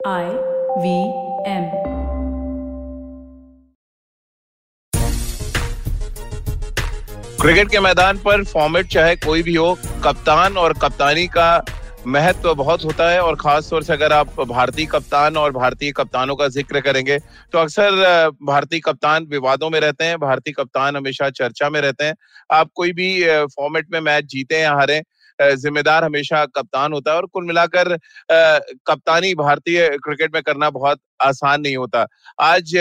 I V M. Cricket के मैदान पर फॉर्मेट चाहे कोई भी हो, कप्तान और कप्तानी का महत्व तो बहुत होता है और खास तौर से अगर आप भारतीय कप्तान और भारतीय कप्तानों का ज़िक्र करेंगे तो अक्सर भारतीय कप्तान विवादों में रहते हैं, भारतीय कप्तान हमेशा चर्चा में रहते हैं आप कोई भी फॉर्मेट में मैच जीते या हारे जिम्मेदार हमेशा कप्तान होता है और कुल मिलाकर कप्तानी भारतीय क्रिकेट में करना बहुत आसान नहीं होता। आज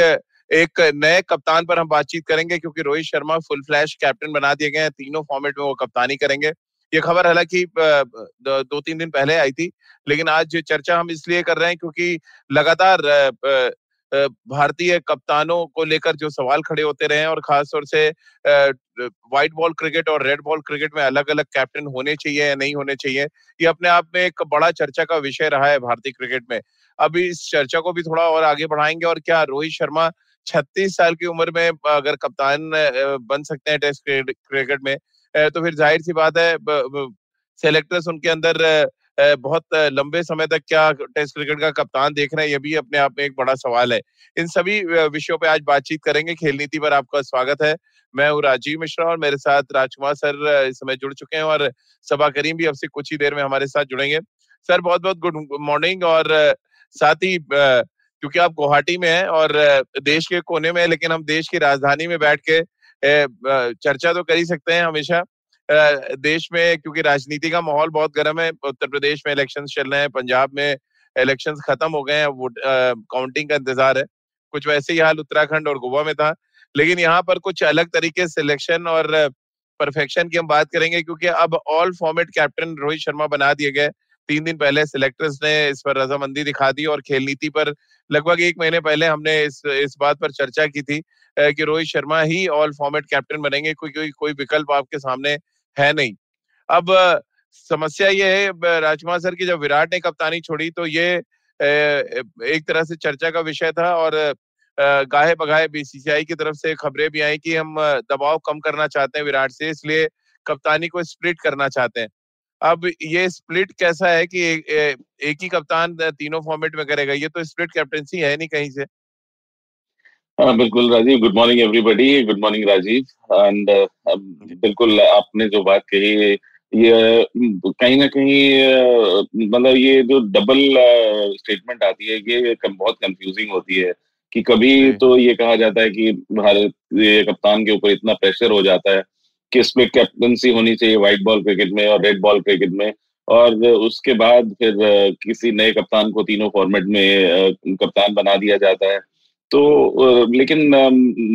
एक नए कप्तान पर हम बातचीत करेंगे क्योंकि Rohit Sharma full fledged captain बना दिए गए हैं। तीनों फॉर्मेट में वो कप्तानी करेंगे। ये खबर हालाँकि दो तीन दिन पहले आई थी, लेकिन आज चर्चा हम इसलिए कर रहे हैं क्योंकि लगातार भारतीय कप्तानों को लेकर जो सवाल खड़े होते रहे और खास तौर से व्हाइट बॉल क्रिकेट और रेड बॉल क्रिकेट में अलग अलग कैप्टन होने चाहिए या नहीं होने चाहिए, ये अपने आप में एक बड़ा चर्चा का विषय रहा है भारतीय क्रिकेट में। अभी इस चर्चा को भी थोड़ा और आगे बढ़ाएँगे और क्या रोहित शर्मा छत्तीस साल की उम्र में अगर कप्तान बन सकते हैं टेस्ट क्रिकेट में तो फिर ज़ाहिर सी बात है सेलेक्टर्स उनके अंदर बहुत लंबे समय तक क्या टेस्ट क्रिकेट का कप्तान देख रहे हैं, ये भी अपने आप में एक बड़ा सवाल है। इन सभी विषयों पे आज बातचीत करेंगे। खेल नीति पर आपका स्वागत है। मैं हूँ राजीव मिश्रा और मेरे साथ राजकुमार सर इस समय जुड़ चुके हैं और सबा करीम भी अब से कुछ ही देर में हमारे साथ जुड़ेंगे। सर बहुत बहुत गुड मॉर्निंग और साथ ही क्योंकि आप गुवाहाटी में हैं और देश के कोने में लेकिन हम देश की राजधानी में बैठ के चर्चा तो कर ही सकते हैं हमेशा। देश में, क्योंकि राजनीति का माहौल बहुत गर्म है, उत्तर प्रदेश में इलेक्शन चल रहे हैं, पंजाब में इलेक्शन खत्म हो गए हैं काउंटिंग का इंतज़ार है। कुछ वैसे ही हाल उत्तराखंड और गोवा में था, लेकिन यहाँ पर कुछ अलग तरीके से सिलेक्शन और परफेक्शन की हम बात करेंगे, क्योंकि अब all format captain Rohit Sharma बना दिए गए। तीन दिन पहले सिलेक्टर्स ने इस पर रजामंदी दिखा दी और खेल नीति पर लगभग एक महीने पहले हमने इस इस बात पर चर्चा की थी कि रोहित शर्मा ही ऑल फॉर्मेट कैप्टन बनेंगे कोई कोई विकल्प आपके सामने है नहीं। अब समस्या ये है राजकुमार सर की जब विराट ने कप्तानी छोड़ी तो ये एक तरह से चर्चा का विषय था और गाहे बगाहे बीसीसीआई की तरफ़ से खबरें भी आई कि हम दबाव कम करना चाहते हैं विराट से इसलिए कप्तानी को स्प्लिट करना चाहते हैं। अब ये स्प्लिट कैसा है कि एक, ही कप्तान तीनों फॉर्मेट में करेगा ये तो स्प्लिट कैप्टनसी है नहीं कहीं से। बिल्कुल Rajiv. Good morning everybody good morning Rajiv. And बिल्कुल आपने जो बात कही ये कहीं ना कहीं मतलब ये जो डबल स्टेटमेंट आती है ये बहुत कंफ्यूजिंग होती है कि कभी तो ये कहा जाता है कि भारत ये कप्तान के ऊपर इतना प्रेशर हो जाता है कि इसमें कैप्टनसी होनी चाहिए व्हाइट बॉल क्रिकेट में और रेड बॉल क्रिकेट में। और उसके बाद फिर किसी नए कप्तान को तीनों फॉर्मेट में कप्तान बना दिया जाता है। तो लेकिन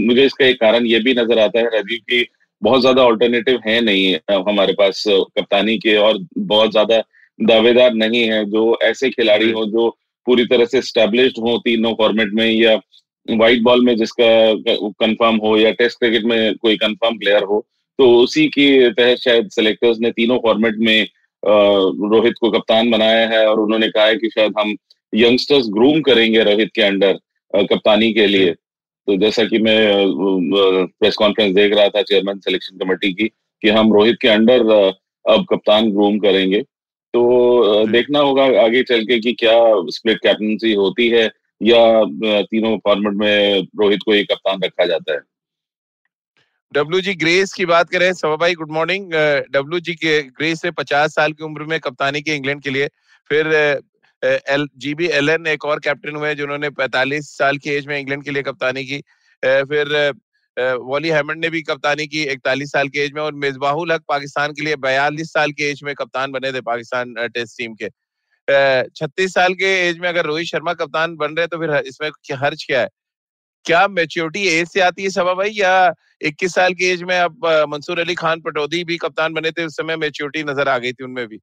मुझे इसका एक कारण ये भी नज़र आता है राजीव की बहुत ज़्यादा ऑल्टरनेटिव है नहीं हमारे पास कप्तानी के और बहुत ज़्यादा दावेदार नहीं है जो ऐसे खिलाड़ी हो जो पूरी तरह से स्टेब्लिश्ड हो तीनों फॉर्मेट में या व्हाइट बॉल में जिसका कंफर्म हो या टेस्ट क्रिकेट में कोई कंफर्म प्लेयर हो तो उसी के तहत शायद सेलेक्टर्स ने तीनों फॉर्मेट में रोहित को कप्तान बनाया है और उन्होंने कहा है कि शायद हम यंगस्टर्स ग्रूम करेंगे रोहित के अंडर कप्तानी के लिए। तो जैसा कि मैं प्रेस कॉन्फ्रेंस देख रहा था चेयरमैन सिलेक्शन कमेटी की कि हम रोहित के अंडर अब कप्तान ग्रूम करेंगे। तो देखना होगा आगे चल के कि क्या स्प्लिट कैप्टनसी होती है या तीनों फॉर्मेट में रोहित को ही कप्तान रखा जाता है। डब्ल्यू जी ग्रेस की बात करें सवा भाई गुड मॉर्निंग डब्ल्यू जी के ग्रेस ने पचास साल की उम्र में कप्तानी की इंग्लैंड के लिए फिर L, G B L N एक और कैप्टन हुए जिन्होंने पैंतालीस साल की एज में इंग्लैंड के लिए कप्तानी की। फिर वॉली हैमंड ने भी कप्तानी की इकतालीस साल की एज में और मिसबाहुल हक पाकिस्तान के लिए बयालीस साल की एज में कप्तान बने थे पाकिस्तान टेस्ट टीम के। छत्तीस साल के एज में अगर रोहित शर्मा कप्तान बन रहे तो फिर इसमें हर्ज क्या है? क्या मेच्योरिटी एज से आती है सभा भाई? या 21 साल की एज में अब मंसूर अली खान पटौदी भी कप्तान बने थे, उस समय मेच्योरिटी नज़र आ गई थी उनमें भी?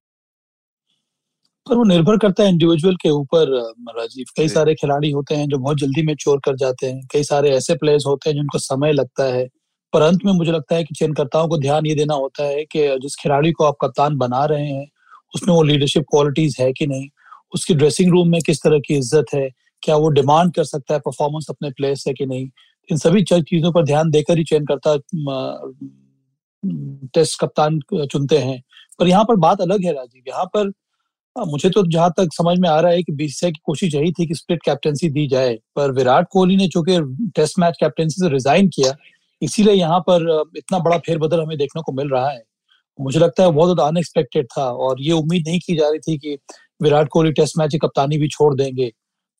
पर वो निर्भर करता है इंडिविजुअल के ऊपर राजीव। कई सारे खिलाड़ी होते हैं जो बहुत जल्दी मेच्योर कर जाते हैं। कई सारे ऐसे प्लेयर्स होते हैं जिनको समय लगता है। पर अंत में मुझे लगता है कि चयनकर्ताओं को ध्यान ये देना होता है कि जिस खिलाड़ी को आप कप्तान बना रहे हैं उसमें वो लीडरशिप क्वालिटीज है कि नहीं? उसकी ड्रेसिंग रूम में किस तरह की इज़्ज़त है? क्या वो डिमांड कर सकता है परफॉर्मेंस अपने प्लेयर से कि नहीं? इन सभी चीज़ों पर ध्यान देकर ही चयन करता टेस्ट कप्तान चुनते हैं। पर यहाँ पर बात अलग है राजीव। यहाँ पर मुझे तो जहाँ तक समझ में आ रहा है कि बीसीसीआई की कोशिश यही थी कि स्प्लिट कैप्टनसी दी जाए, पर विराट कोहली ने चूँकि टेस्ट मैच कैप्टनसी से रिजाइन किया, इसीलिए यहाँ पर इतना बड़ा फेरबदल हमें देखने को मिल रहा है। मुझे लगता है बहुत ज़्यादा अनएक्सपेक्टेड था, और ये उम्मीद नहीं की जा रही थी कि विराट कोहली टेस्ट मैच की कप्तानी भी छोड़ देंगे,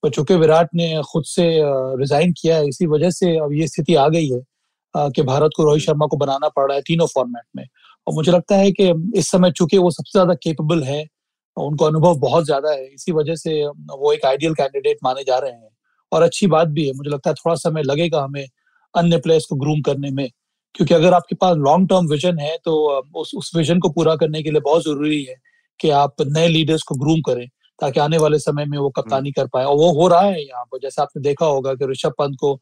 पर चूँकि विराट ने खुद से रिजाइन किया है, इसी वजह से अब ये स्थिति आ गई है कि भारत को रोहित शर्मा को बनाना पड़ रहा है तीनों फॉर्मेट में। और मुझे लगता है कि इस समय चूँकि वो सबसे ज़्यादा केपेबल है उनको अनुभव बहुत ज़्यादा है। इसी वजह से वो एक आइडियल कैंडिडेट माने जा रहे हैं। और अच्छी बात भी है। मुझे लगता है थोड़ा समय लगेगा हमें अन्य प्लेयर्स को ग्रूम करने में। क्योंकि अगर आपके पास लॉन्ग टर्म विजन है तो उस उस विजन को पूरा करने के लिए बहुत ज़रूरी है कि आप नए लीडर्स को ग्रूम करें ताकि आने वाले समय में वो कप्तानी कर पाए। और वो हो रहा है यहाँ पर। जैसे आपने देखा होगा कि ऋषभ पंत को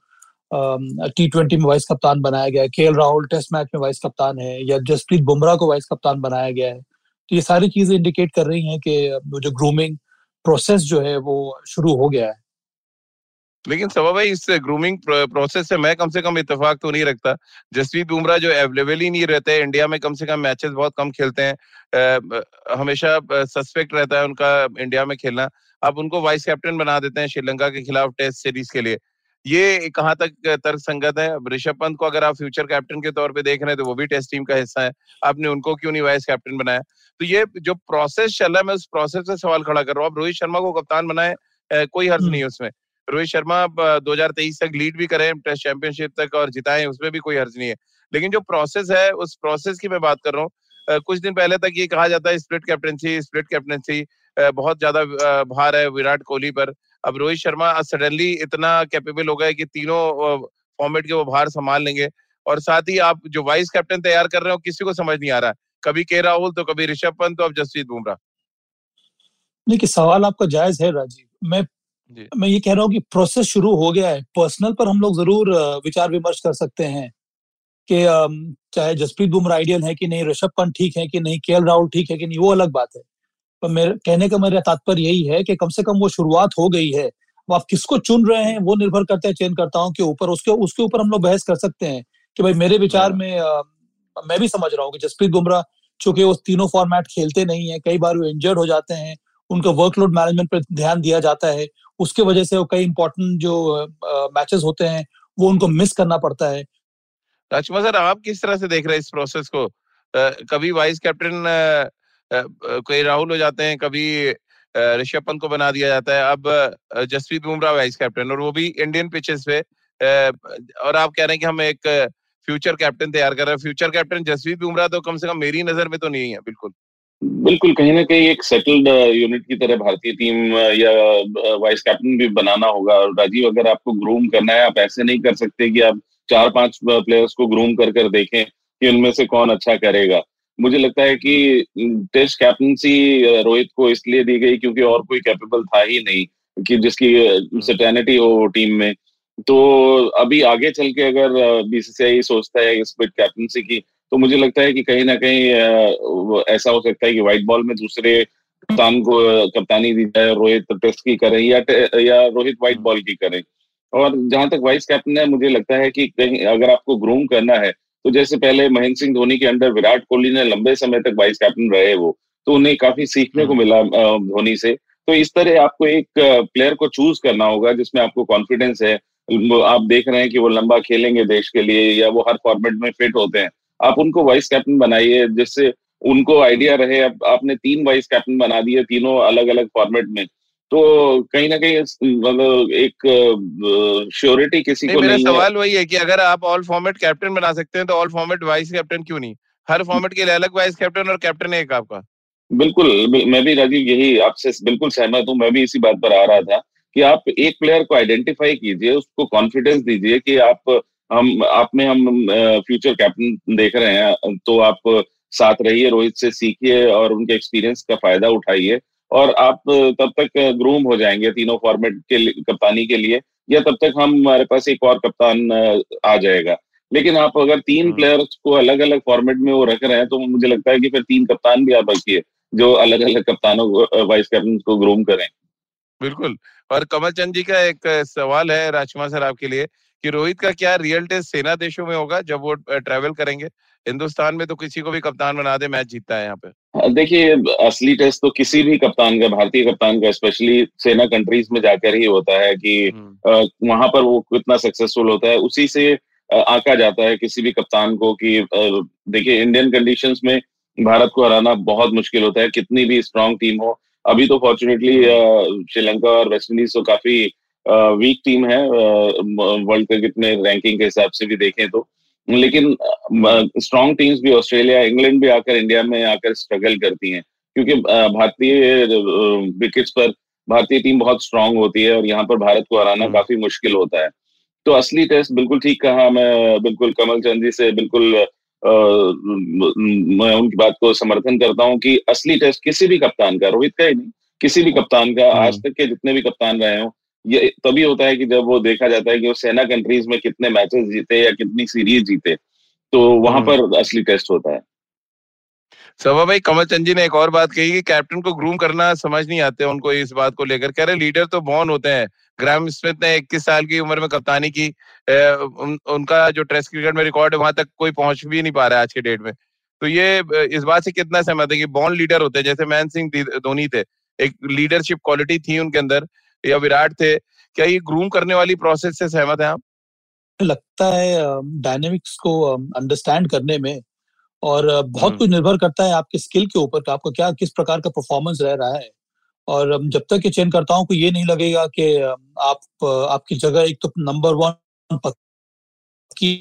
टी ट्वेंटी में वाइस कप्तान बनाया गया है। के राहुल टेस्ट मैच में वाइस कप्तान है। या जसप्रीत बुमराह को वाइस कप्तान बनाया गया है। ये सारी चीज़ें इंडिकेट कर रही हैं कि जो ग्रूमिंग प्रोसेस जो है, वो शुरू हो गया है। लेकिन सवा भाई, इस ग्रूमिंग प्रोसेस से मैं कम से कम इतफाक तो नहीं रखता। जसवीत बुमराह जो अवेलेबल ही नहीं रहते इंडिया में कम से कम मैचेस बहुत कम खेलते हैं। हमेशा सस्पेक्ट रहता है उनका इंडिया में खेलना। अब उनको वाइस कैप्टन बना देते हैं श्रीलंका के खिलाफ टेस्ट सीरीज़ के लिए। ये कहाँ तक तर्क संगत है? ऋषभ पंत को अगर आप फ्यूचर कैप्टन के तौर पे देख रहे हैं तो वो भी टेस्ट टीम का हिस्सा है। आपने उनको क्यों नहीं वाइस कैप्टन बनाया? तो ये जो प्रोसेस चल रहा है मैं उस प्रोसेस से सवाल खड़ा कर रहा हूँ। आप रोहित शर्मा को कप्तान बनाए कोई हर्ज नहीं है उसमें। रोहित शर्मा 2023 तक लीड भी करें टेस्ट चैंपियनशिप तक और जिताए उसमें भी कोई हर्ज नहीं है। लेकिन जो प्रोसेस है उस प्रोसेस की मैं बात कर रहा हूँ। कुछ दिन पहले तक ये कहा जाता है स्प्लिट कैप्टनसी स्प्लिट कैप्टनसी बहुत ज़्यादा भार है विराट कोहली पर। अब रोहित शर्मा सडनली इतना कैपेबल हो गए कि तीनों फॉर्मेट के वो भार संभाल लेंगे। और साथ ही आप जो वाइस कैप्टन तैयार कर रहे हो किसी को समझ नहीं आ रहा है। कभी के राहुल तो कभी ऋषभ पंत तो अब जसप्रीत बुमराह। देखिए सवाल आपका जायज़ है राजीव। मैं मैं ये कह रहा हूँ कि प्रोसेस शुरू हो गया है। पर्सनल पर हम लोग ज़रूर विचार विमर्श कर सकते हैं कि चाहे जसप्रीत बुमराह आइडियल है कि नहीं ऋषभ पंत ठीक है कि नहीं के राहुल ठीक है कि नहीं वो अलग बात है। पर मेरे कहने का मेरा तात्पर्य यही है कि कम से कम वो शुरुआत हो गई है। अब आप किसको चुन रहे हैं वो निर्भर करता है चयन करताओं के ऊपर। उसके उसके ऊपर हम लोग बहस कर सकते हैं कि भाई मेरे विचार हाँ। में आ, मैं भी समझ रहा हूँ कि जसप्रीत बुमराह चूँकि वो तीनों फॉर्मेट खेलते नहीं है कई बार वो इंजर्ड हो जाते हैं उनका वर्कलोड मैनेजमेंट पर ध्यान दिया जाता है उसके वजह से वो कई इंपॉर्टेंट जो मैचेस होते हैं वो उनको मिस करना पड़ता है। राजकुमार सर आप किस तरह से देख रहे हैं इस प्रोसेस को? आ, कभी वाइस कैप्टन कोई राहुल हो जाते हैं, कभी ऋषभ पंत को बना दिया जाता है। अब जसप्रीत बुमराह वाइस कैप्टन और वो भी इंडियन पिचेस पे और आप कह रहे हैं कि हम एक फ्यूचर कैप्टन तैयार कर रहे हैं। फ्यूचर कैप्टन जसप्रीत बुमराह तो कम से कम मेरी नज़र में तो नहीं है, बिल्कुल। बिल्कुल, कहीं ना कहीं एक सेटल्ड यूनिट की तरह भारतीय टीम या वाइस कैप्टन भी बनाना होगा। और राजीव, अगर आपको ग्रूम करना है, आप ऐसे नहीं कर सकते कि आप चार पाँच प्लेयर्स को ग्रूम कर कर देखें कि उनमें से कौन अच्छा करेगा। मुझे लगता है कि टेस्ट कैप्टनसी रोहित को इसलिए दी गई क्योंकि और कोई कैपेबल था ही नहीं कि जिसकी सर्टेनिटी हो टीम में। तो अभी आगे चल के अगर बीसीसीआई सोचता है स्पिट कैप्टनसी की तो मुझे लगता है कि कहीं ना कहीं ऐसा हो सकता है कि व्हाइट बॉल में दूसरे कप्तान को कप्तानी दी जाए रोहित टेस्ट की करें या या रोहित व्हाइट बॉल की करें। और जहाँ तक वाइस कैप्टन है मुझे लगता है कि कहीं अगर आपको ग्रूम करना है तो जैसे पहले महेंद्र सिंह धोनी के अंडर विराट कोहली ने लंबे समय तक वाइस कैप्टन रहे वो तो उन्हें काफ़ी सीखने को मिला धोनी से। तो इस तरह आपको एक प्लेयर को चूज़ करना होगा जिसमें आपको कॉन्फिडेंस है आप देख रहे हैं कि वो लंबा खेलेंगे देश के लिए या वो हर फॉर्मेट में फिट होते हैं। आप उनको वाइस कैप्टन बनाइए जिससे उनको आइडिया रहे। अब आपने तीन वाइस कैप्टन बना दिए तीनों अलग अलग फॉर्मेट में। तो कहीं ना कहीं मतलब एक श्योरिटी किसी नहीं, को मेरा नहीं सवाल वही है कि अगर आप ऑल फॉर्मेट कैप्टन बना सकते हैं तो ऑल फॉर्मेट वाइस कैप्टन क्यों नहीं? हर फॉर्मेट के लिए अलग वाइस कैप्टन और कैप्टन एक आपका। बिल्कुल मैं भी राजीव यही आपसे बिल्कुल सहमत हूँ मैं भी इसी बात पर आ रहा था कि आप एक प्लेयर को आइडेंटिफाई कीजिए उसको कॉन्फिडेंस दीजिए कि आप हम आप में हम फ्यूचर कैप्टन देख रहे हैं तो आप साथ रहिए रोहित से सीखिए और उनके एक्सपीरियंस का फ़ायदा उठाइए। और आप तब तक ग्रूम हो जाएँगे तीनों फॉर्मेट के कप्तानी के लिए या तब तक हम हमारे पास एक और कप्तान आ जाएगा। लेकिन आप अगर तीन प्लेयर्स हाँ। को अलग अलग फॉर्मेट में वो रख रहे हैं तो मुझे लगता है कि फिर तीन कप्तान भी आप रखिए जो अलग अलग कप्तानों को वाइस कैप्टन को ग्रूम करें। बिल्कुल। और कमल चंद जी का एक सवाल है राजकुमार सर आपके लिए कि रोहित का क्या रियल टेस्ट सेना देशों में होगा जब वो ट्रेवल करेंगे? हिंदुस्तान में तो किसी को भी कप्तान बना दे मैच जीतता है यहाँ पे। देखिए असली टेस्ट तो किसी भी कप्तान का भारतीय कप्तान का स्पेशली सेना कंट्रीज़ में जाकर ही होता है कि हम्म। वहाँ पर वो कितना सक्सेसफुल होता है उसी से आका जाता है किसी भी कप्तान को कि देखिए इंडियन कंडीशंस में भारत को हराना बहुत मुश्किल होता है कितनी भी स्ट्रांग टीम हो। अभी तो फॉर्चुनेटली श्रीलंका और वेस्ट इंडीज तो काफ़ी वीक टीम है वर्ल्ड क्रिकेट में रैंकिंग के हिसाब से भी देखें तो। लेकिन स्ट्रांग टीम्स भी ऑस्ट्रेलिया इंग्लैंड भी आकर इंडिया में आकर स्ट्रगल करती हैं क्योंकि भारतीय विकेट्स पर भारतीय टीम बहुत स्ट्रांग होती है और यहाँ पर भारत को हराना हम्म। काफ़ी मुश्किल होता है तो असली टेस्ट बिल्कुल ठीक कहा मैं बिल्कुल कमल चंद जी से बिल्कुल आ, मैं उनकी बात को समर्थन करता हूँ कि असली टेस्ट किसी भी कप्तान का रोहित का ही नहीं किसी भी कप्तान का आज हम्म। तक के जितने भी कप्तान रहे हो ये तभी होता है कि जब वो देखा जाता है कि वो सेना कंट्रीज़ में कितने मैचेस जीते या कितनी सीरीज़ जीते तो वहाँ हम्म। पर असली टेस्ट होता है। सभा भाई कमल चंद जी ने एक और बात कही कि कैप्टन को ग्रूम करना समझ नहीं आते उनको इस बात को लेकर कह रहे लीडर तो बॉर्न होते हैं। ग्राम स्मिथ ने 21 साल की उम्र में कप्तानी की। ए, उन, उनका जो टेस्ट क्रिकेट में रिकॉर्ड है वहाँ तक कोई पहुँच भी नहीं पा रहा है आज के डेट में। तो ये इस बात से कितना सहमत है कि बॉर्न लीडर होते हैं। जैसे मैन सिंह धोनी थे। एक लीडरशिप क्वालिटी थी उनके अंदर। या विराट थे क्या ये ग्रूम करने वाली प्रोसेस से सहमत है आप लगता है डायनेमिक्स को अंडरस्टैंड करने में और बहुत हम्म। कुछ निर्भर करता है आपके स्किल के ऊपर आपका क्या किस प्रकार का परफॉर्मेंस रह रहा है और जब तक ये चयन करताओं को ये नहीं लगेगा कि आप आपकी जगह एक तो नंबर वन की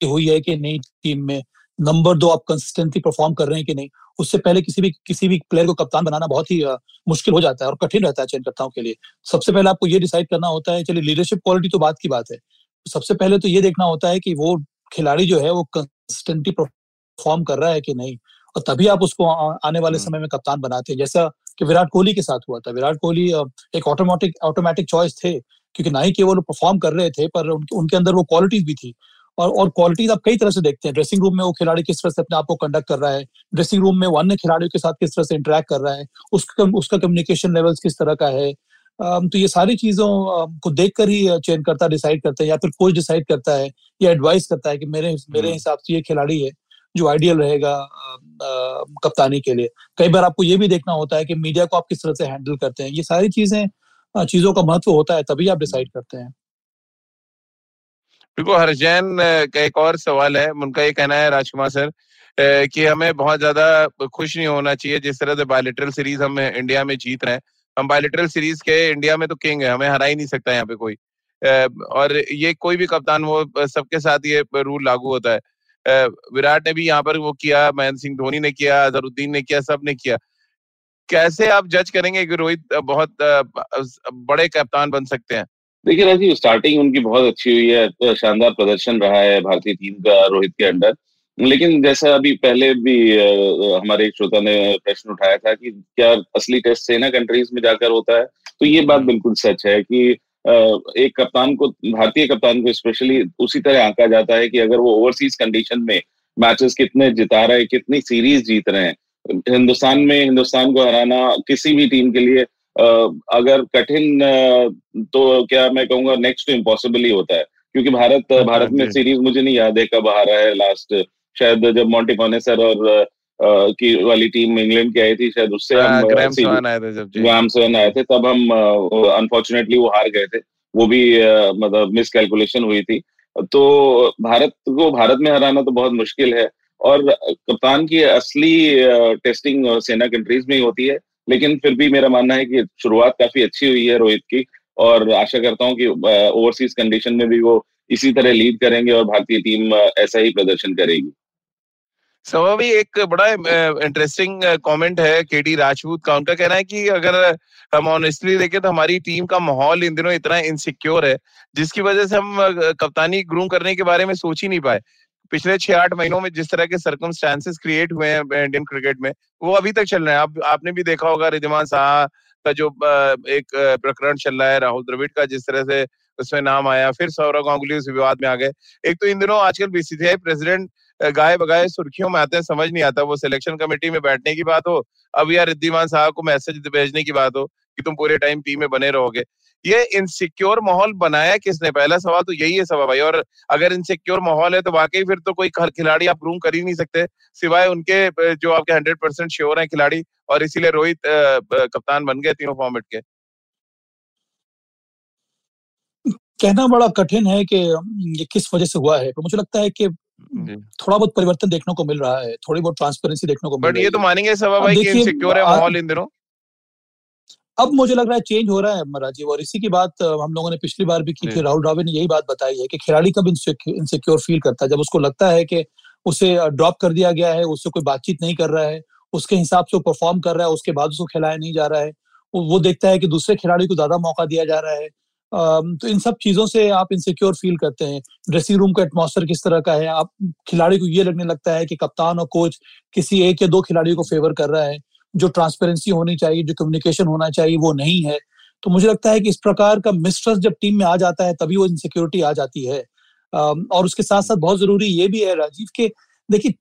हुई है कि नहीं टीम में नंबर दो आप कंसिस्टेंटली परफॉर्म कर रहे हैं कि नहीं उससे पहले किसी भी किसी भी प्लेयर को कप्तान बनाना बहुत ही मुश्किल हो जाता है और कठिन रहता है चयनकर्ताओं के लिए। सबसे पहले आपको ये डिसाइड करना होता है चलिए लीडरशिप क्वालिटी तो बात की बात है। सबसे पहले तो ये देखना होता है कि वो खिलाड़ी जो है वो कंसिस्टेंटली परफॉर्म कर रहा है कि नहीं और तभी आप उसको आने वाले हम्म। समय में कप्तान बनाते हैं। जैसा कि विराट कोहली के साथ हुआ था। विराट कोहली एक ऑटोमेटिक ऑटोमेटिक चॉइस थे क्योंकि ना ही केवल परफॉर्म कर रहे थे पर उनके, उनके अंदर वो क्वालिटीज भी थी। और और क्वालिटीज आप कई तरह से देखते हैं। ड्रेसिंग रूम में वो खिलाड़ी किस तरह से अपने आप को कंडक्ट कर रहा है। ड्रेसिंग रूम में वो अन्य खिलाड़ियों के साथ किस तरह से इंटरेक्ट कर रहा है। उसका उसका कम्युनिकेशन लेवल्स किस तरह का है। तो ये सारी चीज़ों को देखकर ही चयन करता डिसाइड करता है या फिर कोच डिसाइड करता है या एडवाइस करता है कि मेरे मेरे हम्म। हिसाब से ये खिलाड़ी है जो आइडियल रहेगा कप्तानी के लिए। कई बार आपको ये भी देखना होता है कि मीडिया को आप किस तरह से हैंडल करते हैं। ये सारी चीज़ें चीज़ों का महत्व होता है तभी आप डिसाइड करते हैं। बिल्कुल हरजैन का एक और सवाल है। उनका ये कहना है, राजकुमार सर कि हमें बहुत ज़्यादा खुश नहीं होना चाहिए जिस तरह से बायोलिटरल सीरीज़ हम इंडिया में जीत रहे हैं। हम बायोलिटरल सीरीज़ के इंडिया में तो किंग है, हमें हरा ही नहीं सकता यहाँ पे कोई। और ये कोई भी कप्तान, वो सबके साथ ये रूल लागू होता है। विराट ने भी यहाँ पर वो किया, महेंद्र सिंह धोनी ने किया अजहरुद्दीन ने किया, सबने किया। कैसे आप जज करेंगे कि रोहित बहुत बड़े कप्तान बन सकते हैं? देखिए राजीव स्टार्टिंग उनकी बहुत अच्छी हुई है शानदार प्रदर्शन रहा है भारतीय टीम का, रोहित के अंडर। लेकिन जैसा अभी पहले भी हमारे एक श्रोता ने प्रश्न उठाया था कि क्या असली टेस्ट सेना कंट्रीज़ में जाकर होता है? तो ये बात बिल्कुल सच है कि एक कप्तान को, भारतीय कप्तान को स्पेशली उसी तरह आंका जाता है कि अगर वो ओवरसीज कंडीशन में मैचेस कितने जिता रहे, कितनी सीरीज़ जीत रहे हैं। हिंदुस्तान में, हिंदुस्तान को हराना किसी भी टीम के लिए अगर कठिन तो क्या मैं कहूँगा नेक्स्ट टू इम्पॉसिबल ही होता है। क्योंकि भारत हाँ, भारत में सीरीज़ मुझे नहीं याद है कब हारा है लास्ट शायद जब मॉन्टी सर और की वाली टीम इंग्लैंड की आई थी शायद उससे हम ग्राम आए थे तब हम अनफॉर्चुनेटली वो हार गए थे। वो भी मतलब मिस कैलकुलेशन हुई थी। तो भारत को भारत में हराना तो बहुत मुश्किल है। और कप्तान की असली टेस्टिंग सेना कंट्रीज़ में ही होती है। लेकिन फिर भी मेरा मानना है कि शुरुआत काफ़ी अच्छी हुई है रोहित की, और आशा करता हूँ कि ओवरसीज कंडीशन में भी वो इसी तरह लीड करेंगे और भारतीय टीम ऐसा ही प्रदर्शन करेगी। सवा भी एक बड़ा इंटरेस्टिंग कमेंट है केडी राजपूत का। उनका कहना है कि अगर हम ऑनेस्टली देखें तो हमारी टीम का माहौल इन दिनों इतना इनसिक्योर है, जिसकी वजह से हम कप्तानी ग्रूम करने के बारे में सोच ही नहीं पाए। पिछले छह आठ महीनों में जिस तरह के सर्कमस्टांसेस क्रिएट हुए हैं इंडियन क्रिकेट में, वो अभी तक चल रहे हैं। आप, आपने भी देखा होगा रिजमान शाह का जो एक प्रकरण चल रहा है, राहुल द्रविड़ का जिस तरह से उसमें नाम आया, फिर सौरव गांगुली उस विवाद में आ गए। एक तो इन दिनों आजकल बीसीसीआई प्रेसिडेंट गाय बगाए सुर्खियों में आते हैं, समझ नहीं आता वो सिलेक्शन कमेटी में बैठने की बात हो, अब या रिद्धिमान साहब को मैसेज भेजने की बात हो कि तुम पूरे टाइम टीम में बने रहोगे। ये इनसिक्योर माहौल बनाया किसने? पहला सवाल तो यही है सवा भाई और अगर इनसिक्योर माहौल है तो वाकई फिर तो कोई खिलाड़ी आप ग्रूम कर ही नहीं सकते सिवाय उनके जो आपके हंड्रेड परसेंट श्योर है खिलाड़ी और इसीलिए रोहित कप्तान बन गए तीनों फॉर्मेट के। कहना बड़ा कठिन है कि ये किस वजह से हुआ है पर मुझे लगता है कि थोड़ा बहुत परिवर्तन देखने को मिल रहा है थोड़ी बहुत ट्रांसपेरेंसी देखने को मिल रही बट ये तो मानेंगे सवा भाई कि इनसिक्योर है माहौल इन दिनों। अब मुझे लग रहा है चेंज हो रहा है राजीव और इसी की बात हम लोगों ने पिछली बार भी की थी राहुल द्राविड ने यही बात बताई है कि खिलाड़ी कब इनसिक्योर फील करता है। जब उसको लगता है कि उसे ड्रॉप कर दिया गया है उससे कोई बातचीत नहीं कर रहा है उसके हिसाब से वो परफॉर्म कर रहा है उसके बाद उसको खिलाया नहीं जा रहा है वो देखता है कि दूसरे खिलाड़ी को ज़्यादा मौका दिया जा रहा है। तो इन सब चीज़ों से आप इनसिक्योर फील करते हैं। ड्रेसिंग रूम का एटमॉस्फेयर किस तरह का है? आप खिलाड़ी को ये लगने लगता है कि कप्तान और कोच किसी एक या दो खिलाड़ियों को फेवर कर रहा है। जो ट्रांसपेरेंसी होनी चाहिए जो कम्युनिकेशन होना चाहिए वो नहीं है। तो मुझे लगता है कि इस प्रकार का मिस्ट्रस्ट जब टीम में आ जाता है तभी वो इनसिक्योरिटी आ जाती है। और उसके साथ साथ बहुत ज़रूरी ये भी है राजीव के देखिए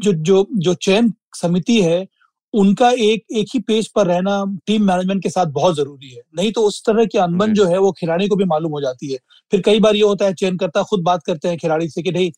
जो जो जो चयन समिति है उनका एक एक ही पेज पर रहना टीम मैनेजमेंट के साथ बहुत ज़रूरी है। नहीं तो उस तरह की अनबन जो। है वो खिलाड़ी को भी मालूम हो जाती है। फिर कई बार ये होता है चयन करता खुद बात करते हैं खिलाड़ी से कि नहीं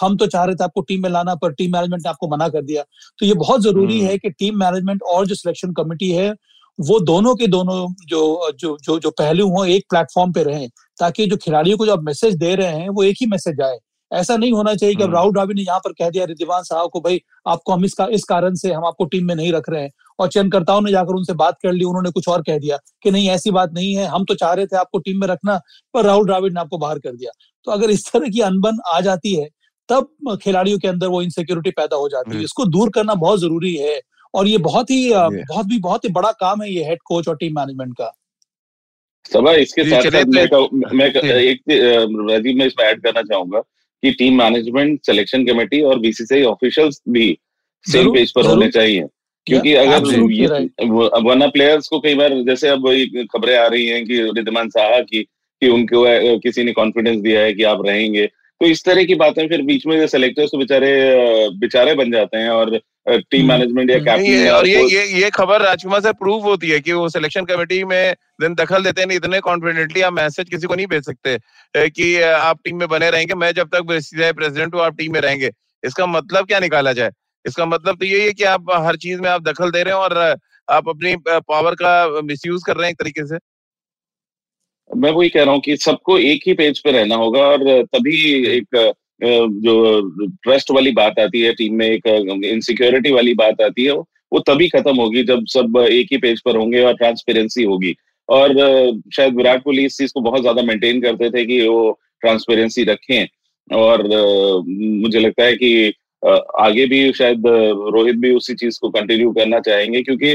हम तो चाह रहे थे आपको टीम में लाना पर टीम मैनेजमेंट ने आपको मना कर दिया तो ये बहुत ज़रूरी हम्म। है कि टीम मैनेजमेंट और जो सिलेक्शन कमेटी है वो दोनों के दोनों जो जो जो जो पहलू हो एक प्लेटफॉर्म पे रहें ताकि जो खिलाड़ियों को जो आप मैसेज दे रहे हैं वो एक ही मैसेज आए ऐसा नहीं होना चाहिए कि अब हम्म। राहुल द्राविड ने यहाँ पर कह दिया रिद्धिमान साहब को भाई आपको हम इसका इस कारण से हम आपको टीम में नहीं रख रहे हैं और चयनकर्ताओं ने जाकर उनसे बात कर ली उन्होंने कुछ और कह दिया कि नहीं ऐसी बात नहीं है हम तो चाह रहे थे आपको टीम में रखना पर राहुल द्राविड ने आपको बाहर कर दिया तो अगर इस तरह की अनबन आ जाती है तब खिलाड़ियों के अंदर वो इनसिक्योरिटी पैदा हो जाती है। इसको दूर करना बहुत ज़रूरी है और ये बहुत ही बहुत भी बहुत ही बड़ा काम है ये हेड कोच और टीम मैनेजमेंट का। सभा इसके साथ साथ मैं, मैं एक राजीव में इसमें ऐड करना चाहूँगा कि टीम मैनेजमेंट सिलेक्शन कमेटी और बीसीसीआई ऑफिशियल्स भी सेम पेज पर होने चाहिए। क्योंकि अगर वरना प्लेयर्स को कई बार जैसे अब खबरें आ रही हैं कि रिद्धमान साहा की कि उनको किसी ने कॉन्फिडेंस दिया है कि आप रहेंगे। तो इस तरह की बातें फिर बीच में सेलेक्टर्स तो बेचारे बेचारे बन जाते हैं और टीम मैनेजमेंट हम्म। या कैप्टन और ये ये ये खबर राजकुमार से प्रूव होती है कि वो सिलेक्शन कमेटी में दिन दखल देते हैं इतने कॉन्फिडेंटली आप मैसेज किसी को नहीं भेज सकते कि आप टीम में बने रहेंगे मैं जब तक प्रेसिडेंट हूँ आप टीम में रहेंगे। इसका मतलब क्या निकाला जाए? इसका मतलब तो यही है कि आप हर चीज़ में आप दखल दे रहे हैं और आप अपनी पावर का मिस कर रहे हैं एक तरीके से। मैं वही कह रहा हूँ कि सबको एक ही पेज पे रहना होगा और तभी एक जो ट्रस्ट वाली बात आती है टीम में एक इनसिक्योरिटी वाली बात आती है वो तभी खत्म होगी जब सब एक ही पेज पर होंगे और ट्रांसपेरेंसी होगी। और शायद विराट कोहली इस चीज़ को बहुत ज़्यादा मेंटेन करते थे कि वो ट्रांसपेरेंसी रखें। और मुझे लगता है कि आगे भी शायद रोहित भी उसी चीज़ को कंटिन्यू करना चाहेंगे क्योंकि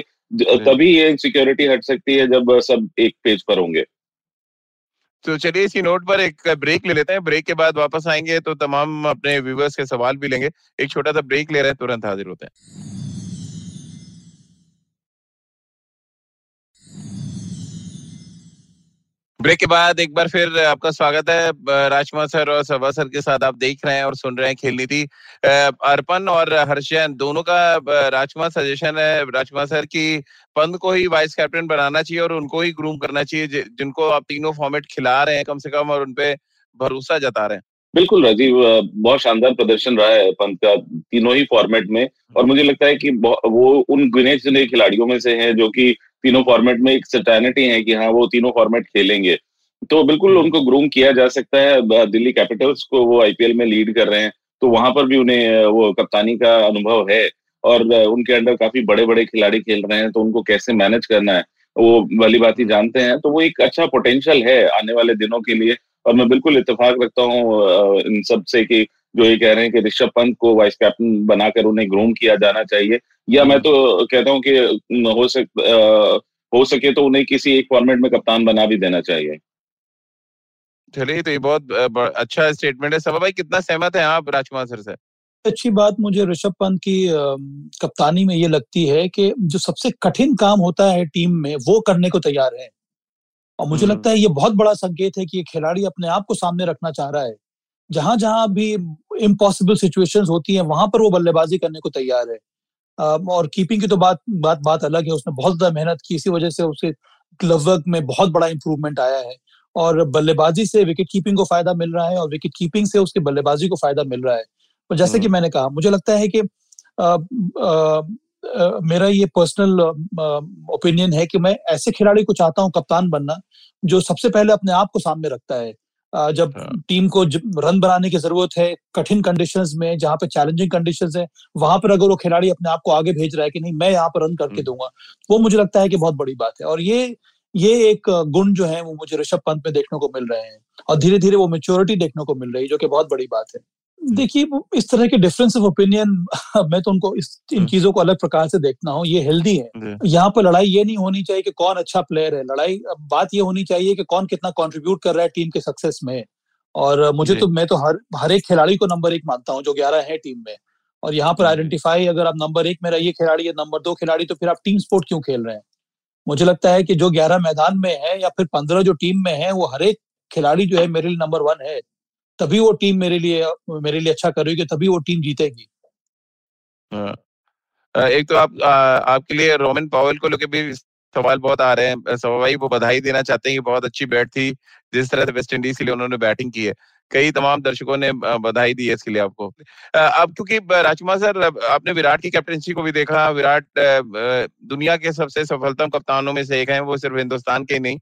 तभी ये सिक्योरिटी हट सकती है जब सब एक पेज पर होंगे। तो चलिए इसी नोट पर एक ब्रेक ले लेते हैं। ब्रेक के बाद वापस आएँगे तो तमाम अपने व्यूवर्स के सवाल भी लेंगे। एक छोटा सा ब्रेक ले रहे हैं, तुरंत हाजिर होते हैं। ब्रेक के बाद एक बार फिर आपका स्वागत है राजकुमार सर और सभा सर के साथ आप देख रहे हैं और सुन रहे हैं खेल नीति अर्पण और हर्षन दोनों का राजकुमार सजेशन है। राजकुमार सर की पंत को ही वाइस कैप्टन बनाना चाहिए और उनको ही ग्रूम करना चाहिए जिनको आप तीनों फॉर्मेट खिला रहे हैं कम से कम और उनपे भरोसा जता रहे हैं। बिल्कुल राजीव बहुत शानदार प्रदर्शन रहा है पंत का तीनों ही फॉर्मेट में और मुझे लगता है कि वो उन गिने चुने खिलाड़ियों में से हैं जो कि तीनों फॉर्मेट में एक सर्टेनिटी है कि हाँ वो तीनों फॉर्मेट खेलेंगे। तो बिल्कुल उनको ग्रूम किया जा सकता है। दिल्ली कैपिटल्स को वो आईपीएल में लीड कर रहे हैं तो वहाँ पर भी उन्हें वो कप्तानी का अनुभव है और उनके अंडर काफ़ी बड़े बड़े खिलाड़ी खेल रहे हैं तो उनको कैसे मैनेज करना है वो वाली बात ही जानते हैं। तो वो एक अच्छा पोटेंशियल है आने वाले दिनों के लिए और मैं बिल्कुल इतफाक रखता हूँ इन सबसे कि जो ये कह रहे हैं कि ऋषभ पंत को वाइस कैप्टन बनाकर उन्हें ग्रूम किया जाना चाहिए। या मैं तो कहता हूँ कि हो सक हो सके तो उन्हें किसी एक फॉर्मेट में कप्तान बना भी देना चाहिए। चलिए तो ये बहुत अच्छा स्टेटमेंट है। सब भाई कितना सहमत है आप राजकुमार सर से? अच्छी बात मुझे ऋषभ पंत की कप्तानी में ये लगती है कि जो सबसे कठिन काम होता है टीम में वो करने को तैयार है। और मुझे लगता है ये बहुत बड़ा संकेत है कि ये खिलाड़ी अपने आप को सामने रखना चाह रहा है। जहाँ जहाँ भी इम्पॉसिबल सिचुएशंस होती हैं वहाँ पर वो बल्लेबाजी करने को तैयार है। और कीपिंग की तो बात बात बात अलग है उसने बहुत ज़्यादा मेहनत की इसी वजह से उसे ग्लव वर्क में बहुत बड़ा इंप्रूवमेंट आया है। और बल्लेबाजी से विकेट कीपिंग को फ़ायदा मिल रहा है और विकेट कीपिंग से उसके बल्लेबाजी को फ़ायदा मिल रहा है। और जैसे कि मैंने कहा मुझे लगता है कि आ, आ, आ, मेरा ये पर्सनल ओपिनियन है कि मैं ऐसे खिलाड़ी को चाहता हूँ कप्तान बनना जो सबसे पहले अपने आप को सामने रखता है। जब टीम को रन बनाने की ज़रूरत है कठिन कंडीशंस में जहाँ पे चैलेंजिंग कंडीशंस है वहाँ पर अगर वो खिलाड़ी अपने आप को आगे भेज रहा है कि नहीं मैं यहाँ पर रन करके दूँगा वो मुझे लगता है कि बहुत बड़ी बात है। और ये ये एक गुण जो है वो मुझे ऋषभ पंत में देखने को मिल रहे हैं और धीरे धीरे वो मेच्योरिटी देखने को मिल रही है जो कि बहुत बड़ी बात है। देखिए इस तरह के डिफरेंस ऑफ़ ओपिनियन मैं तो उनको इस इन हम्म। चीज़ों को अलग प्रकार से देखना हूँ। ये हेल्दी है। यहाँ पर लड़ाई ये नहीं होनी चाहिए कि कौन अच्छा प्लेयर है। लड़ाई बात ये होनी चाहिए कि कौन कितना कंट्रीब्यूट कर रहा है टीम के सक्सेस में। और मुझे तो मैं तो हर हर एक खिलाड़ी को नंबर एक मानता हूँ जो ग्यारह है टीम में। और यहाँ पर आइडेंटिफाई अगर आप नंबर एक मेरा ये खिलाड़ी है नंबर दो खिलाड़ी तो फिर आप टीम स्पोर्ट क्यों खेल रहे हैं? मुझे लगता है कि जो ग्यारह मैदान में है या फिर पंद्रह जो टीम में है वो हर एक खिलाड़ी जो है मेरे लिए नंबर वन है। तभी वो टीम मेरे लिए मेरे लिए अच्छा करेगी तभी वो टीम जीतेगी। हाँ। एक तो आप आपके लिए रोमन पावल को लेकर भी सवाल बहुत आ रहे हैं। सवाई वो बधाई देना चाहते हैं कि बहुत अच्छी बैट थी, जिस तरह से वेस्ट इंडीज के लिए उन्होंने बैटिंग की है। कई तमाम दर्शकों ने बधाई दी है इसके लिए आपको। अब क्योंकि राजकुमार सर आपने विराट की कैप्टनसी को भी देखा, विराट दुनिया के सबसे सफलतम कप्तानों में से एक है, वो सिर्फ़ हिंदुस्तान के नहीं।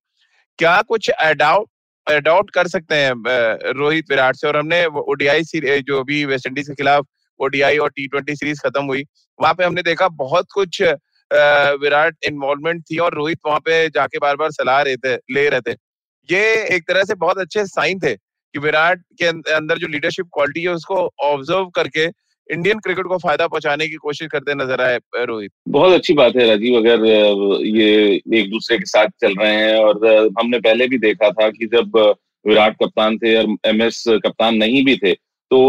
क्या कुछ अडाउट अडॉप्ट कर सकते हैं रोहित विराट से। और हमने ओडीआई जो अभी वेस्ट इंडीज के खिलाफ ओडीआई और टी ट्वेंटी सीरीज़ खत्म हुई, वहाँ पे हमने देखा बहुत कुछ विराट इन्वॉल्वमेंट थी और रोहित वहाँ पे जाके बार बार सलाह रहे थे, ले रहे थे। ये एक तरह से बहुत अच्छे साइन थे कि विराट के अंदर जो लीडरशिप क्वालिटी है, उसको ऑब्ज़र्व करके इंडियन क्रिकेट को फ़ायदा पहुँचाने की कोशिश करते नज़र आए रोहित। बहुत अच्छी बात है राजीव, अगर ये एक दूसरे के साथ चल रहे हैं और हमने पहले भी देखा था कि जब विराट कप्तान थे और एम एस कप्तान नहीं भी थे तो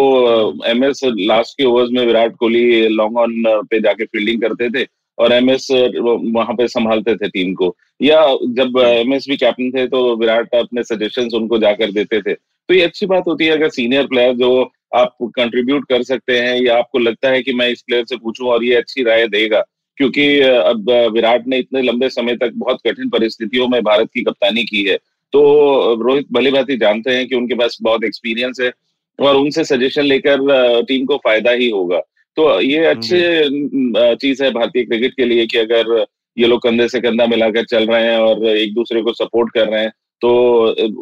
एम एस लास्ट के ओवर्स में विराट कोहली लॉन्ग ऑन पे जाके फील्डिंग करते थे और एम एस वहाँ पे संभालते थे टीम को। या जब एम एस भी कैप्टन थे तो विराट अपने सजेशन उनको जाकर देते थे। तो ये अच्छी बात होती है, अगर सीनियर प्लेयर जो आप कंट्रीब्यूट कर सकते हैं या आपको लगता है कि मैं इस प्लेयर से पूछूँ और ये अच्छी राय देगा? क्योंकि अब विराट ने इतने लंबे समय तक बहुत कठिन परिस्थितियों में भारत की कप्तानी की है। तो रोहित भली बात ही जानते हैं कि उनके पास बहुत एक्सपीरियंस है और उनसे सजेशन लेकर टीम को फ़ायदा ही होगा। तो ये अच्छे चीज़ है भारतीय क्रिकेट के लिए कि अगर ये लोग कंधे से कंधा मिलाकर चल रहे हैं और एक दूसरे को सपोर्ट कर रहे हैं तो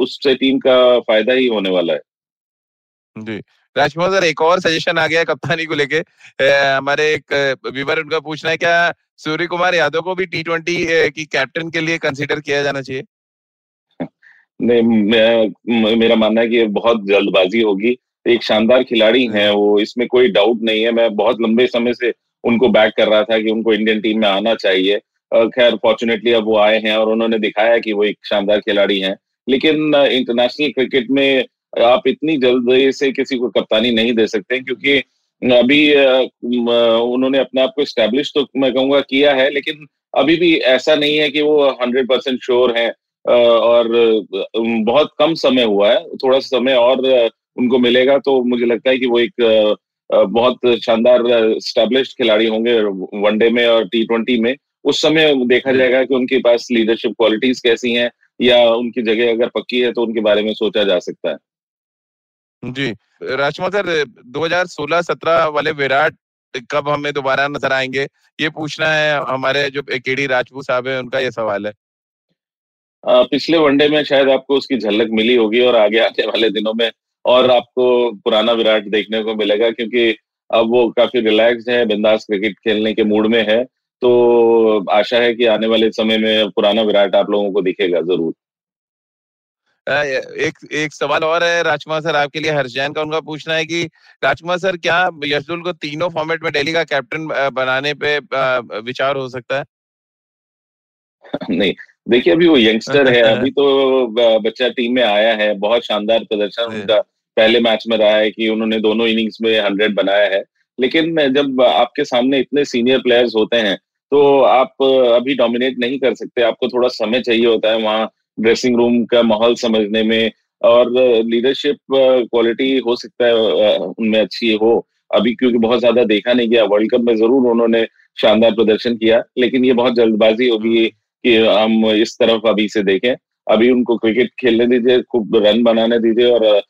उससे टीम का फ़ायदा ही होने वाला है। जी। राजकुमार सर, एक और सजेशन आ गया कप्तानी को लेके। हमारे एक व्यूवर उनका पूछना है, क्या सूर्य कुमार यादव को भी टी ट्वेंटी की कैप्टन के लिए कंसीडर किया जाना चाहिए? नहीं मेरा मानना है कि बहुत जल्दबाजी होगी। एक शानदार खिलाड़ी हैं वो, इसमें कोई डाउट नहीं है। मैं बहुत लंबे समय से उनको बैक कर रहा था कि उनको इंडियन टीम में आना चाहिए। खैर फॉर्चुनेटली अब वो आए हैं और उन्होंने दिखाया कि वो एक शानदार खिलाड़ी हैं। लेकिन इंटरनेशनल क्रिकेट में आप इतनी जल्दी से किसी को कप्तानी नहीं दे सकते क्योंकि अभी उन्होंने अपने आप को स्टैब्लिश तो मैं कहूँगा किया है लेकिन अभी भी ऐसा नहीं है कि वो हंड्रेड परसेंट श्योर है और बहुत कम समय हुआ है थोड़ा सा समय और उनको मिलेगा तो मुझे लगता है कि वो एक बहुत शानदार स्टैब्लिश खिलाड़ी होंगे वनडे में और टी ट्वेंटी में। उस समय देखा जाएगा कि उनके पास लीडरशिप क्वालिटीज कैसी हैं या उनकी जगह अगर पक्की है तो उनके बारे में सोचा जा सकता है। जी राजकुमार सर 2016-17 वाले विराट कब हमें दोबारा नज़र आएँगे? ये पूछना है हमारे जो केडी राजपूत साहब है उनका ये सवाल है। आ, पिछले वनडे में शायद आपको उसकी झलक मिली होगी और आगे आने वाले दिनों में और आपको पुराना विराट देखने को मिलेगा क्योंकि अब वो काफ़ी रिलैक्स है बिंदास क्रिकेट खेलने के मूड में है। तो आशा है कि आने वाले समय में पुराना विराट आप लोगों को दिखेगा ज़रूर। एक एक सवाल और है राजकुमार सर आपके लिए हर्ष जैन का उनका पूछना है कि राजकुमार सर क्या यशदुल को तीनों फॉर्मेट में दिल्ली का कैप्टन बनाने पे विचार हो सकता है? नहीं देखिए अभी वो यंगस्टर है अभी तो बच्चा टीम में आया है बहुत शानदार प्रदर्शन उनका पहले मैच में रहा है कि उन्होंने दोनों इनिंग्स में हंड्रेड बनाया है। लेकिन जब आपके सामने इतने सीनियर प्लेयर्स होते हैं तो आप अभी डोमिनेट नहीं कर सकते आपको थोड़ा समय चाहिए होता है वहाँ ड्रेसिंग रूम का माहौल समझने में और लीडरशिप क्वालिटी हो सकता है उनमें अच्छी हो। अभी क्योंकि बहुत ज़्यादा देखा नहीं गया वर्ल्ड कप में ज़रूर उन्होंने शानदार प्रदर्शन किया, लेकिन ये बहुत जल्दबाजी होगी कि हम इस तरफ़ अभी से देखें। अभी उनको क्रिकेट खेलने दीजिए, खूब रन बनाने दीजिए और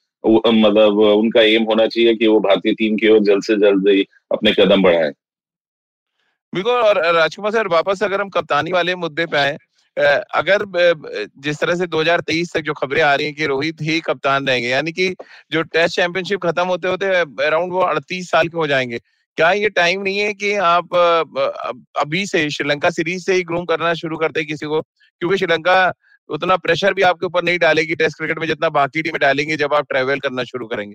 मतलब उनका एम होना चाहिए कि वो भारतीय टीम की ओर जल्द से जल्द अपने कदम बढ़ाए। बिल्कुल, और राजकुमार सर, वापस अगर हम कप्तानी वाले मुद्दे पे आए अगर जिस तरह से 2023 तक जो खबरें आ रही हैं कि रोहित ही कप्तान रहेंगे, यानी कि जो टेस्ट चैंपियनशिप खत्म होते होते अराउंड वो अड़तीस साल के हो जाएँगे, क्या ये टाइम नहीं है कि आप अभी से श्रीलंका सीरीज़ से ही ग्रूम करना शुरू करते किसी को? क्योंकि श्रीलंका उतना प्रेशर भी आपके ऊपर नहीं डालेगी टेस्ट क्रिकेट में जितना बाकी टीमें डालेंगे जब आप ट्रेवल करना शुरू करेंगे।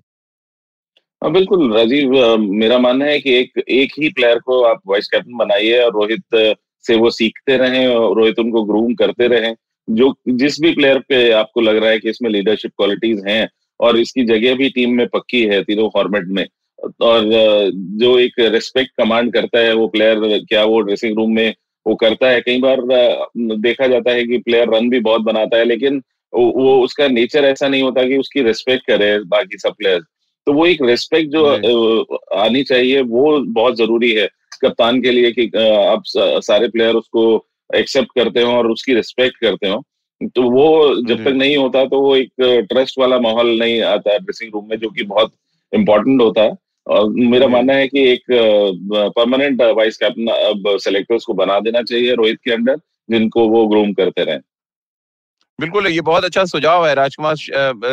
हाँ बिल्कुल, राजीव मेरा मानना है कि एक एक ही प्लेयर को आप वाइस कैप्टन बनाइए और रोहित से वो सीखते रहें और रोहित उनको ग्रूम करते रहें। जो जिस भी प्लेयर पे आपको लग रहा है कि इसमें लीडरशिप क्वालिटीज हैं और इसकी जगह भी टीम में पक्की है तीनों फॉर्मेट में और जो एक रिस्पेक्ट कमांड करता है वो प्लेयर क्या वो ड्रेसिंग रूम में वो करता है। कई बार देखा जाता है कि प्लेयर रन भी बहुत बनाता है लेकिन वो उसका नेचर ऐसा नहीं होता कि उसकी रिस्पेक्ट करे बाकी सब प्लेयर तो वो एक रिस्पेक्ट जो आनी चाहिए वो बहुत ज़रूरी है। कप्तान के लिए कि आप सारे प्लेयर उसको एक्सेप्ट करते हो और उसकी रिस्पेक्ट करते हो। तो वो जब तक नहीं होता तो वो एक ट्रस्ट वाला माहौल नहीं आता है ड्रेसिंग रूम में जो कि बहुत इंपॉर्टेंट होता है। और मेरा मानना है कि एक परमानेंट वाइस कैप्टन अब सेलेक्टर्स को बना देना चाहिए रोहित के अंडर जिनको वो ग्रूम करते रहे। बिल्कुल, ये बहुत अच्छा सुझाव है राजकुमार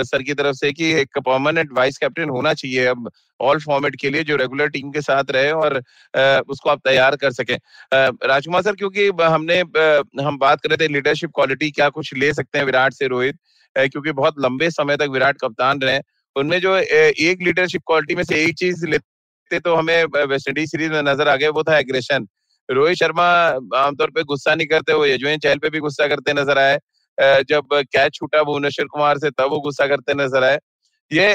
सर की तरफ़ से कि एक परमानेंट वाइस कैप्टन होना चाहिए अब ऑल फॉर्मेट के लिए जो रेगुलर टीम के साथ रहे और उसको आप तैयार कर सकें। राजकुमार सर, क्योंकि हमने हम बात कर रहे थे लीडरशिप क्वालिटी क्या कुछ ले सकते हैं विराट से रोहित क्योंकि बहुत लंबे समय तक विराट कप्तान रहे। उनमें जो एक लीडरशिप क्वालिटी में से एक चीज़ लेते तो हमें वेस्ट इंडीज सीरीज़ में नज़र आ गए, वो था एग्रेशन रोहित शर्मा आमतौर पे गुस्सा नहीं करते, वो यजुवेन चहल पे भी गुस्सा करते नज़र आए। जब कैच छूटा भुवनेश्वर कुमार से तब वो गुस्सा करते नज़र आए। ये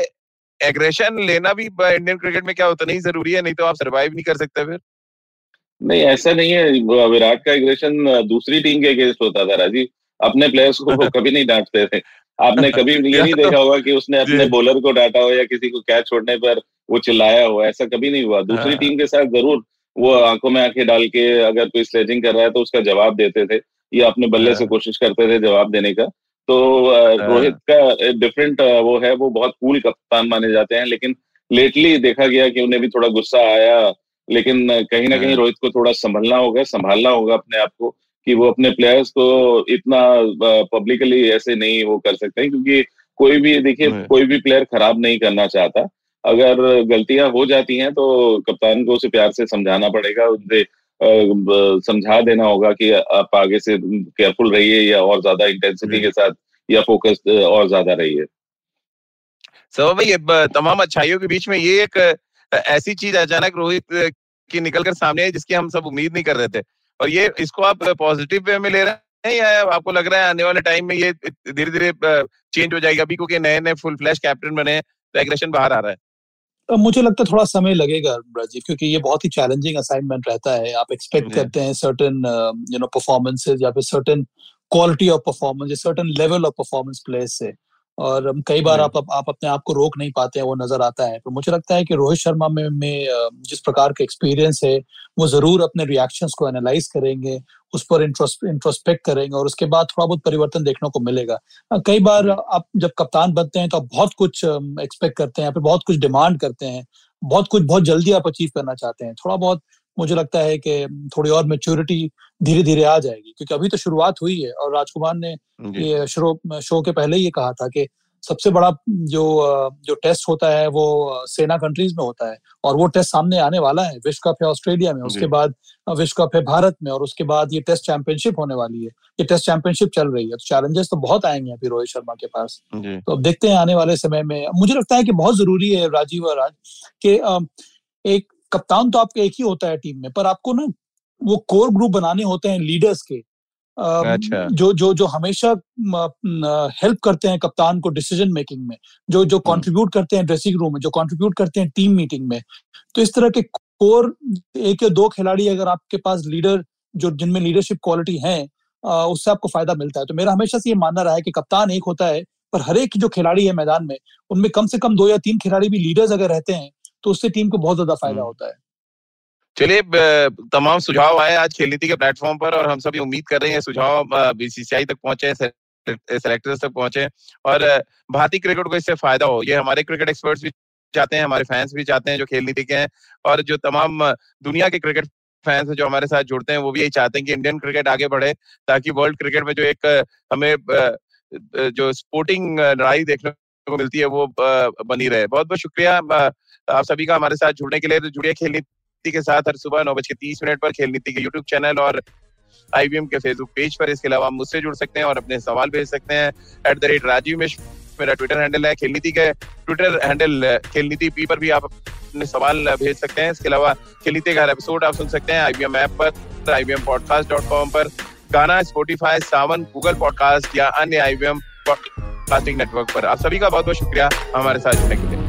एग्रेशन लेना भी इंडियन क्रिकेट में क्या उतना ही ज़रूरी है नहीं तो आप सरवाइव नहीं कर सकते फिर। नहीं ऐसा नहीं है। विराट का एग्रेशन दूसरी टीम के अगेंस्ट होता था राजीव। अपने प्लेयर्स को कभी नहीं डांटते थे। आपने कभी ये नहीं देखा होगा कि उसने अपने बॉलर को डांटा हो या किसी को कैच छोड़ने पर वो चिल्लाया हो ऐसा कभी नहीं हुआ। दूसरी टीम हाँ। के साथ ज़रूर वो आँखों में आँखें डाल के अगर कोई स्लेजिंग कर रहा है तो उसका जवाब देते थे। या अपने बल्ले से हाँ। कोशिश करते थे जवाब देने का तो हाँ। रोहित का डिफरेंट वो है वो बहुत कूल कप्तान माने जाते हैं लेकिन लेटली देखा गया कि उन्हें भी थोड़ा गुस्सा आया लेकिन कहीं ना कहीं रोहित को थोड़ा संभलना होगा संभालना होगा अपने आप को कि वो अपने प्लेयर्स को इतना पब्लिकली ऐसे नहीं वो कर सकते क्योंकि कोई भी देखिए कोई भी प्लेयर खराब नहीं करना चाहता अगर गलतियाँ हो जाती हैं तो कप्तान को उसे प्यार से समझाना पड़ेगा उनसे समझा देना होगा कि आप आगे से केयरफुल रहिए या और ज़्यादा इंटेंसिटी के साथ या फोकस और ज़्यादा रहिए। सो भाई तमाम अच्छाइयों के बीच में ये एक ऐसी चीज़ अचानक रोहित की निकल कर सामने है जिसकी हम सब उम्मीद नहीं कर रहे थे। और ये इसको आप पॉजिटिव वे में ले रहे हैं या आपको लग रहा है आने वाले टाइम में ये धीरे धीरे चेंज हो जाएगा? अभी क्योंकि नए नए फुल फ्लैश कैप्टन बने तो एग्रेशन बाहर आ रहा है। मुझे लगता है थोड़ा समय लगेगा राजीव क्योंकि ये बहुत ही चैलेंजिंग असाइनमेंट रहता है। आप एक्सपेक्ट करते हैं सर्टन यू नो परफॉर्मेंसेज या फिर certain quality of performance certain level of performance place से। और कई बार आप आप अपने आप को रोक नहीं पाते हैं वो नज़र आता है। तो मुझे लगता है कि रोहित शर्मा में, में जिस प्रकार का एक्सपीरियंस है वो ज़रूर अपने रिएक्शंस को एनालाइज करेंगे उस पर इंट्रोस्पेक्ट करेंगे और उसके बाद थोड़ा बहुत परिवर्तन देखने को मिलेगा। कई बार आप जब कप्तान बनते हैं तो आप बहुत कुछ एक्सपेक्ट करते हैं फिर बहुत कुछ डिमांड करते हैं बहुत कुछ बहुत जल्दी आप अचीव करना चाहते हैं। थोड़ा बहुत मुझे लगता है कि थोड़ी और मेच्योरिटी धीरे धीरे आ जाएगी क्योंकि अभी तो शुरुआत हुई है और राजकुमार ने ये शो शो के पहले ही कहा था कि सबसे बड़ा जो जो टेस्ट होता है वो सेना कंट्रीज़ में होता है और वो टेस्ट सामने आने वाला है। विश्व कप है ऑस्ट्रेलिया में उसके बाद विश्व कप है भारत में और उसके बाद ये टेस्ट चैंपियनशिप होने वाली है। ये टेस्ट चैंपियनशिप चल रही है तो चैलेंजेस तो बहुत आएँगे अभी रोहित शर्मा के पास। तो अब देखते हैं आने वाले समय में। मुझे लगता है कि बहुत ज़रूरी है राजीव और राज कि एक कप्तान तो आपका एक ही होता है टीम में पर आपको ना वो कोर ग्रुप बनाने होते हैं लीडर्स के। अच्छा। जो जो जो हमेशा हेल्प करते हैं कप्तान को डिसीज़न मेकिंग में जो जो कंट्रीब्यूट करते हैं ड्रेसिंग रूम में जो कंट्रीब्यूट करते हैं टीम मीटिंग में। तो इस तरह के कोर एक या दो खिलाड़ी अगर आपके पास लीडर जो जिनमें लीडरशिप क्वालिटी है उससे आपको फ़ायदा मिलता है। तो मेरा हमेशा से ये मानना रहा है कि कप्तान एक होता है पर हर एक जो खिलाड़ी है मैदान में उनमें कम से कम दो या तीन खिलाड़ी भी लीडर्स अगर रहते हैं तो उससे टीम को बहुत ज़्यादा फ़ायदा होता है। चलिए तमाम सुझाव आए आज खेल नीति के प्लेटफॉर्म पर और हम सभी उम्मीद कर रहे हैं सुझाव बीसीसीआई तक पहुँचे सेलेक्टर्स तक पहुँचे और भारतीय क्रिकेट को इससे फ़ायदा हो। ये हमारे क्रिकेट एक्सपर्ट्स भी चाहते हैं हमारे फैंस भी चाहते हैं जो खेल नीति के हैं और जो तमाम दुनिया के क्रिकेट फैंस जो हमारे साथ जुड़ते हैं वो भी यही चाहते हैं कि इंडियन क्रिकेट आगे बढ़े ताकि वर्ल्ड क्रिकेट में जो एक हमें जो स्पोर्टिंग लड़ाई देखने को मिलती है, वो बनी रहे। बहुत बहुत शुक्रिया आप सभी का हमारे साथ जुड़ने के लिए। तो जुड़िए खेल नीति के साथ हर सुबह नौ बज के तीस मिनट पर खेल नीति के यूट्यूब चैनल और आईबीएम के फेसबुक पेज पर। इसके अलावा मुझसे जुड़ सकते हैं और अपने सवाल भेज सकते हैं at the rate Rajiv Mishra. मेरा ट्विटर हैंडल है खेल नीति के। ट्विटर हैंडल खेल नीति पी पर भी आप अपने सवाल भेज सकते हैं। इसके अलावा खेल नीति का एपिसोड आप सुन सकते हैं आईबीएम ऐप पर आईबीएम पॉडकास्ट डॉट कॉम पर। गाना स्पोटीफाई सावन गूगल पॉडकास्ट या अन्य आईबीएम पॉडकास्टिंग नेटवर्क पर। आप सभी का बहुत बहुत शुक्रिया हमारे साथ जुड़ने के लिए।